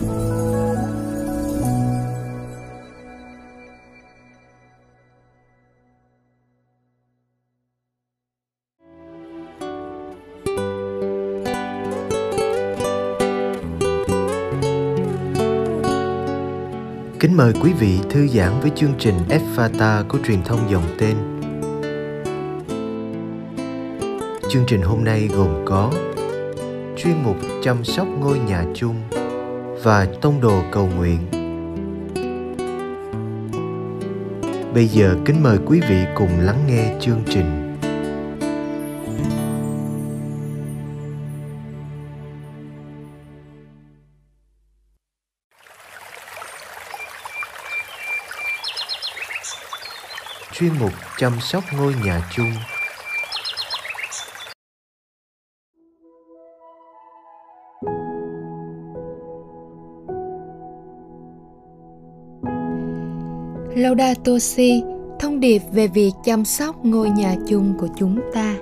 Kính mời quý vị thư giãn với chương trình Fata của truyền thông dòng tên. Chương trình hôm nay gồm có chuyên mục chăm sóc ngôi nhà chung và tông đồ cầu nguyện. Bây giờ kính mời quý vị cùng lắng nghe chương trình. chuyên mục chăm sóc ngôi nhà chung Laudato Si, thông điệp về việc chăm sóc ngôi nhà chung của chúng ta.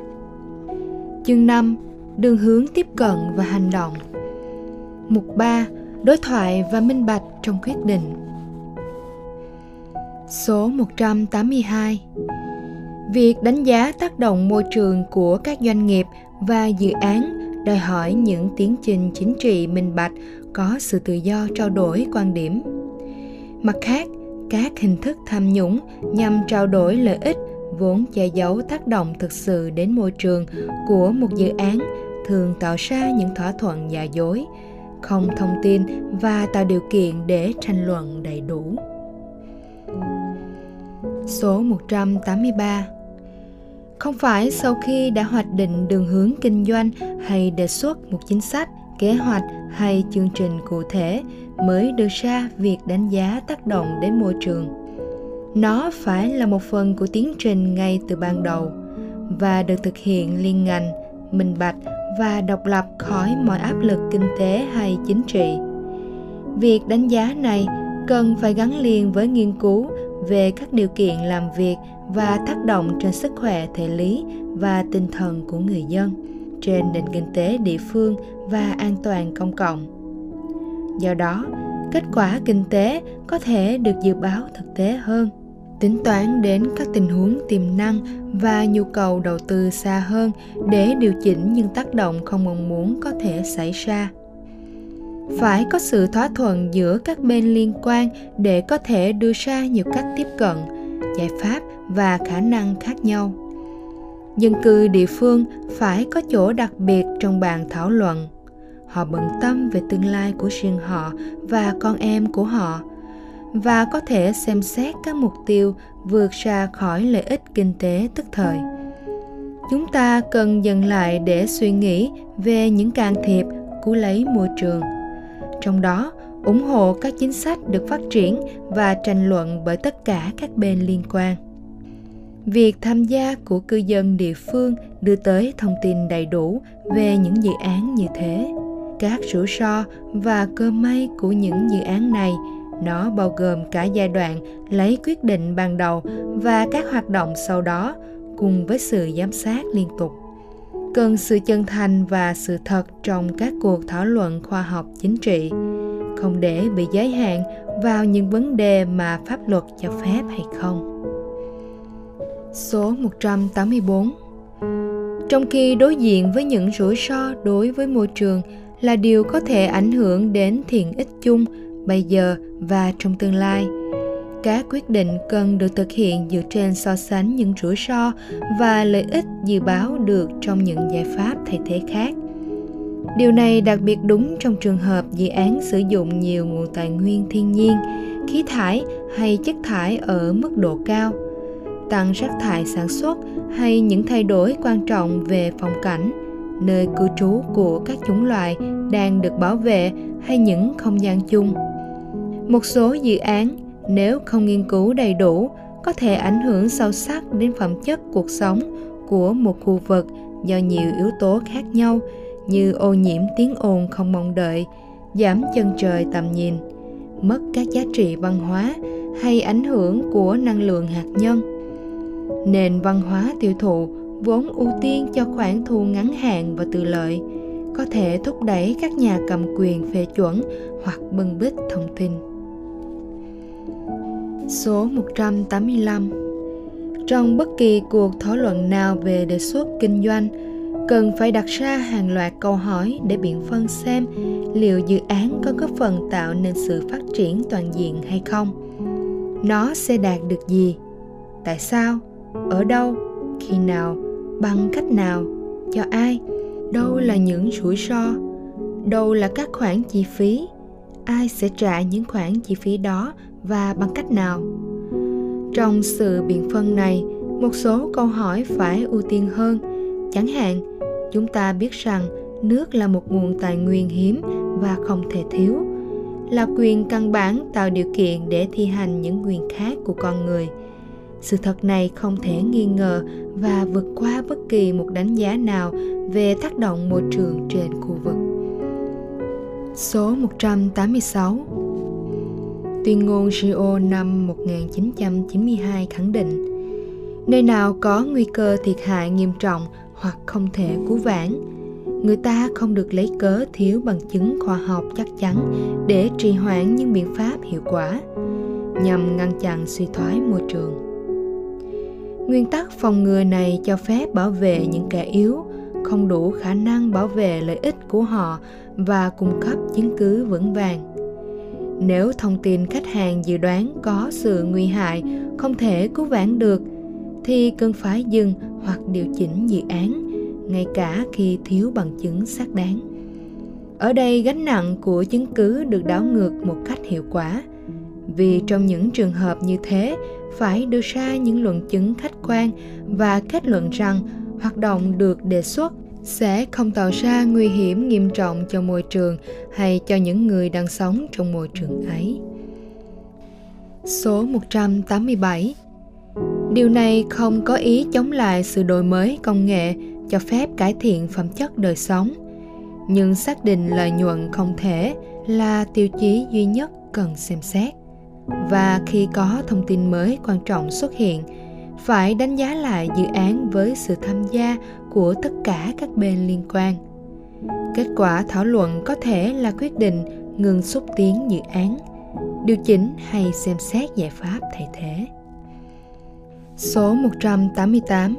Chương 5, đường hướng tiếp cận và hành động. Mục 3, đối thoại và minh bạch trong quyết định. Số 182 Việc đánh giá tác động môi trường của các doanh nghiệp và dự án đòi hỏi những tiến trình chính trị minh bạch có sự tự do trao đổi quan điểm. Mặt khác, các hình thức tham nhũng nhằm trao đổi lợi ích vốn che giấu tác động thực sự đến môi trường của một dự án thường tạo ra những thỏa thuận giả dối, không thông tin và tạo điều kiện để tranh luận đầy đủ. Số 183 Không phải sau khi đã hoạch định đường hướng kinh doanh hay đề xuất một chính sách, kế hoạch hay chương trình cụ thể mới đưa ra việc đánh giá tác động đến môi trường. Nó phải là một phần của tiến trình ngay từ ban đầu và được thực hiện liên ngành, minh bạch và độc lập khỏi mọi áp lực kinh tế hay chính trị. Việc đánh giá này cần phải gắn liền với nghiên cứu về các điều kiện làm việc và tác động trên sức khỏe thể lý và tinh thần của người dân trên nền kinh tế địa phương và an toàn công cộng. Do đó, kết quả kinh tế có thể được dự báo thực tế hơn, tính toán đến các tình huống tiềm năng và nhu cầu đầu tư xa hơn để điều chỉnh những tác động không mong muốn có thể xảy ra. Phải có sự thỏa thuận giữa các bên liên quan để có thể đưa ra nhiều cách tiếp cận, giải pháp và khả năng khác nhau. Dân cư địa phương phải có chỗ đặc biệt trong bàn thảo luận họ bận tâm về tương lai của riêng họ và con em của họ và có thể xem xét các mục tiêu vượt ra khỏi lợi ích kinh tế tức thời. Chúng ta cần dừng lại để suy nghĩ về những can thiệp của lấy môi trường. Trong đó, ủng hộ các chính sách được phát triển và tranh luận bởi tất cả các bên liên quan. Việc tham gia của cư dân địa phương đưa tới thông tin đầy đủ về những dự án như thế các rủi ro và cơ may của những dự án này. Nó bao gồm cả giai đoạn lấy quyết định ban đầu và các hoạt động sau đó, cùng với sự giám sát liên tục. Cần sự chân thành và sự thật trong các cuộc thảo luận khoa học chính trị. Không để bị giới hạn vào những vấn đề mà pháp luật cho phép hay không. Số 184 Trong khi đối diện với những rủi ro đối với môi trường là điều có thể ảnh hưởng đến thiện ích chung bây giờ và trong tương lai, các quyết định cần được thực hiện dựa trên so sánh những rủi ro và lợi ích dự báo được trong những giải pháp thay thế khác. Điều này đặc biệt đúng trong trường hợp dự án sử dụng nhiều nguồn tài nguyên thiên nhiên khí thải hay chất thải ở mức độ cao tăng rác thải sản xuất hay những thay đổi quan trọng về phong cảnh nơi cư trú của các chủng loài đang được bảo vệ hay những không gian chung. Một số dự án, nếu không nghiên cứu đầy đủ, có thể ảnh hưởng sâu sắc đến phẩm chất cuộc sống của một khu vực do nhiều yếu tố khác nhau như ô nhiễm tiếng ồn không mong đợi, giảm chân trời tầm nhìn, mất các giá trị văn hóa hay ảnh hưởng của năng lượng hạt nhân. Nền văn hóa tiêu thụ vốn ưu tiên cho khoản thu ngắn hạn và từ lợi có thể thúc đẩy các nhà cầm quyền phê chuẩn hoặc bưng bít thông tin. Số 185 Trong bất kỳ cuộc thảo luận nào về đề xuất kinh doanh, cần phải đặt ra hàng loạt câu hỏi để biện phân xem liệu dự án có góp phần tạo nên sự phát triển toàn diện hay không. Nó sẽ đạt được gì? Tại sao? Ở đâu? Khi nào? Bằng cách nào? Cho ai? Đâu là những rủi ro? Đâu là các khoản chi phí? Ai sẽ trả những khoản chi phí đó và bằng cách nào? Trong sự biện phân này, một số câu hỏi phải ưu tiên hơn. Chẳng hạn, chúng ta biết rằng nước là một nguồn tài nguyên hiếm và không thể thiếu là quyền căn bản tạo điều kiện để thi hành những quyền khác của con người sự thật này không thể nghi ngờ và vượt qua bất kỳ một đánh giá nào về tác động môi trường trên khu vực. Số 186 Tuyên ngôn Rio năm 1992 khẳng định, Nơi nào có nguy cơ thiệt hại nghiêm trọng hoặc không thể cứu vãn, người ta không được lấy cớ thiếu bằng chứng khoa học chắc chắn để trì hoãn những biện pháp hiệu quả nhằm ngăn chặn suy thoái môi trường nguyên tắc phòng ngừa này cho phép bảo vệ những kẻ yếu, không đủ khả năng bảo vệ lợi ích của họ và cung cấp chứng cứ vững vàng. Nếu thông tin khách hàng dự đoán có sự nguy hại, không thể cứu vãn được, thì cần phải dừng hoặc điều chỉnh dự án, ngay cả khi thiếu bằng chứng xác đáng. Ở đây gánh nặng của chứng cứ được đảo ngược một cách hiệu quả. Vì trong những trường hợp như thế phải đưa ra những luận chứng khách quan và kết luận rằng hoạt động được đề xuất sẽ không tạo ra nguy hiểm nghiêm trọng cho môi trường hay cho những người đang sống trong môi trường ấy. Số 187 Điều này không có ý chống lại sự đổi mới công nghệ cho phép cải thiện phẩm chất đời sống, nhưng xác định lợi nhuận không thể là tiêu chí duy nhất cần xem xét và khi có thông tin mới quan trọng xuất hiện, phải đánh giá lại dự án với sự tham gia của tất cả các bên liên quan. Kết quả thảo luận có thể là quyết định ngừng xúc tiến dự án, điều chỉnh hay xem xét giải pháp thay thế. Số 188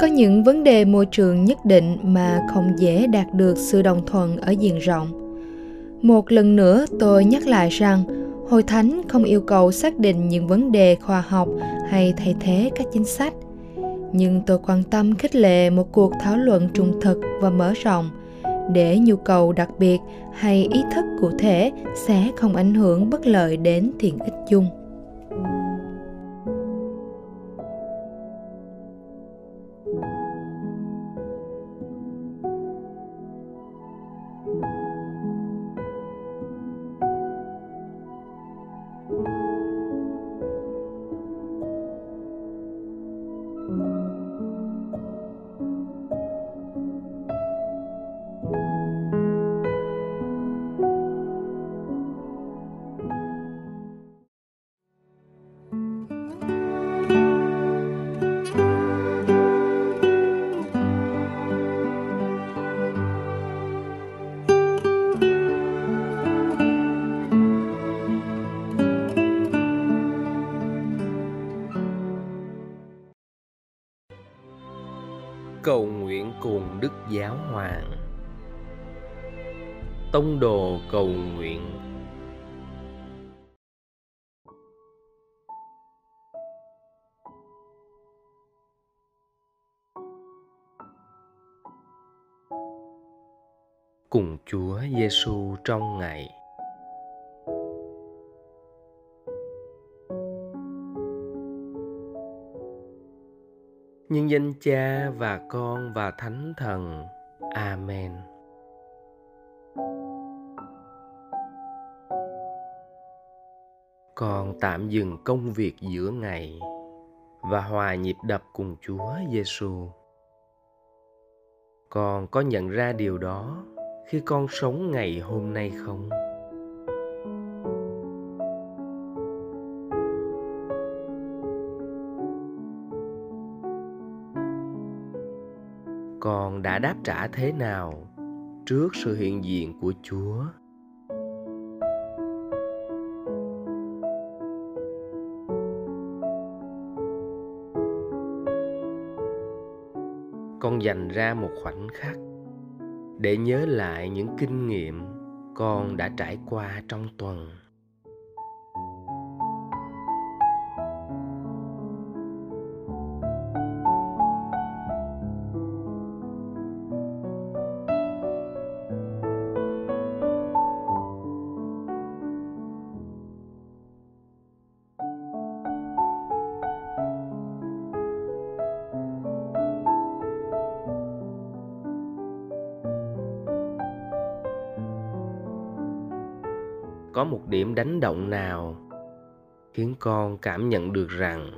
có những vấn đề môi trường nhất định mà không dễ đạt được sự đồng thuận ở diện rộng. Một lần nữa tôi nhắc lại rằng hội thánh không yêu cầu xác định những vấn đề khoa học hay thay thế các chính sách. Nhưng tôi quan tâm khích lệ một cuộc thảo luận trung thực và mở rộng, để nhu cầu đặc biệt hay ý thức cụ thể sẽ không ảnh hưởng bất lợi đến thiện ích chung. Cầu nguyện cùng Đức Giáo Hoàng. Tông đồ cầu nguyện cùng Chúa Giêsu trong ngày nhân danh cha và con và thánh thần amen con tạm dừng công việc giữa ngày và hòa nhịp đập cùng Chúa Giêsu. Con có nhận ra điều đó khi con sống ngày hôm nay không? con đã đáp trả thế nào trước sự hiện diện của chúa? Con dành ra một khoảnh khắc để nhớ lại những kinh nghiệm con đã trải qua trong tuần. Có một điểm đánh động nào khiến con cảm nhận được rằng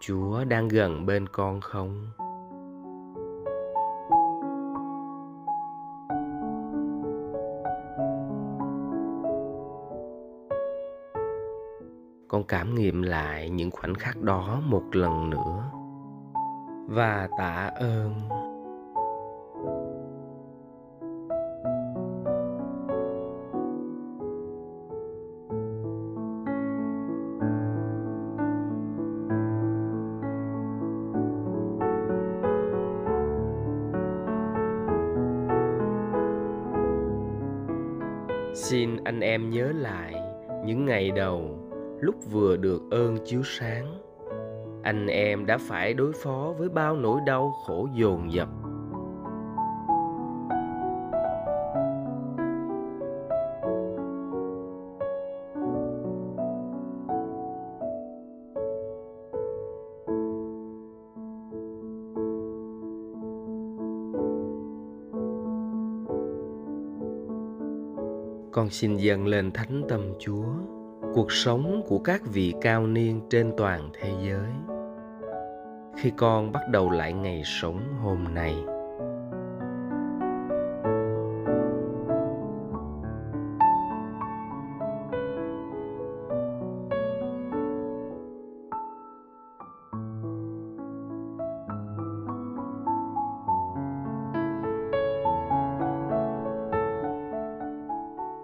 chúa đang gần bên con không? Con cảm nghiệm lại những khoảnh khắc đó một lần nữa. Và tạ ơn. Xin anh em nhớ lại những ngày đầu lúc vừa được ơn chiếu sáng. Anh em đã phải đối phó với bao nỗi đau khổ dồn dập. Con xin dâng lên thánh tâm chúa, cuộc sống của các vị cao niên trên toàn thế giới. Khi con bắt đầu lại ngày sống hôm nay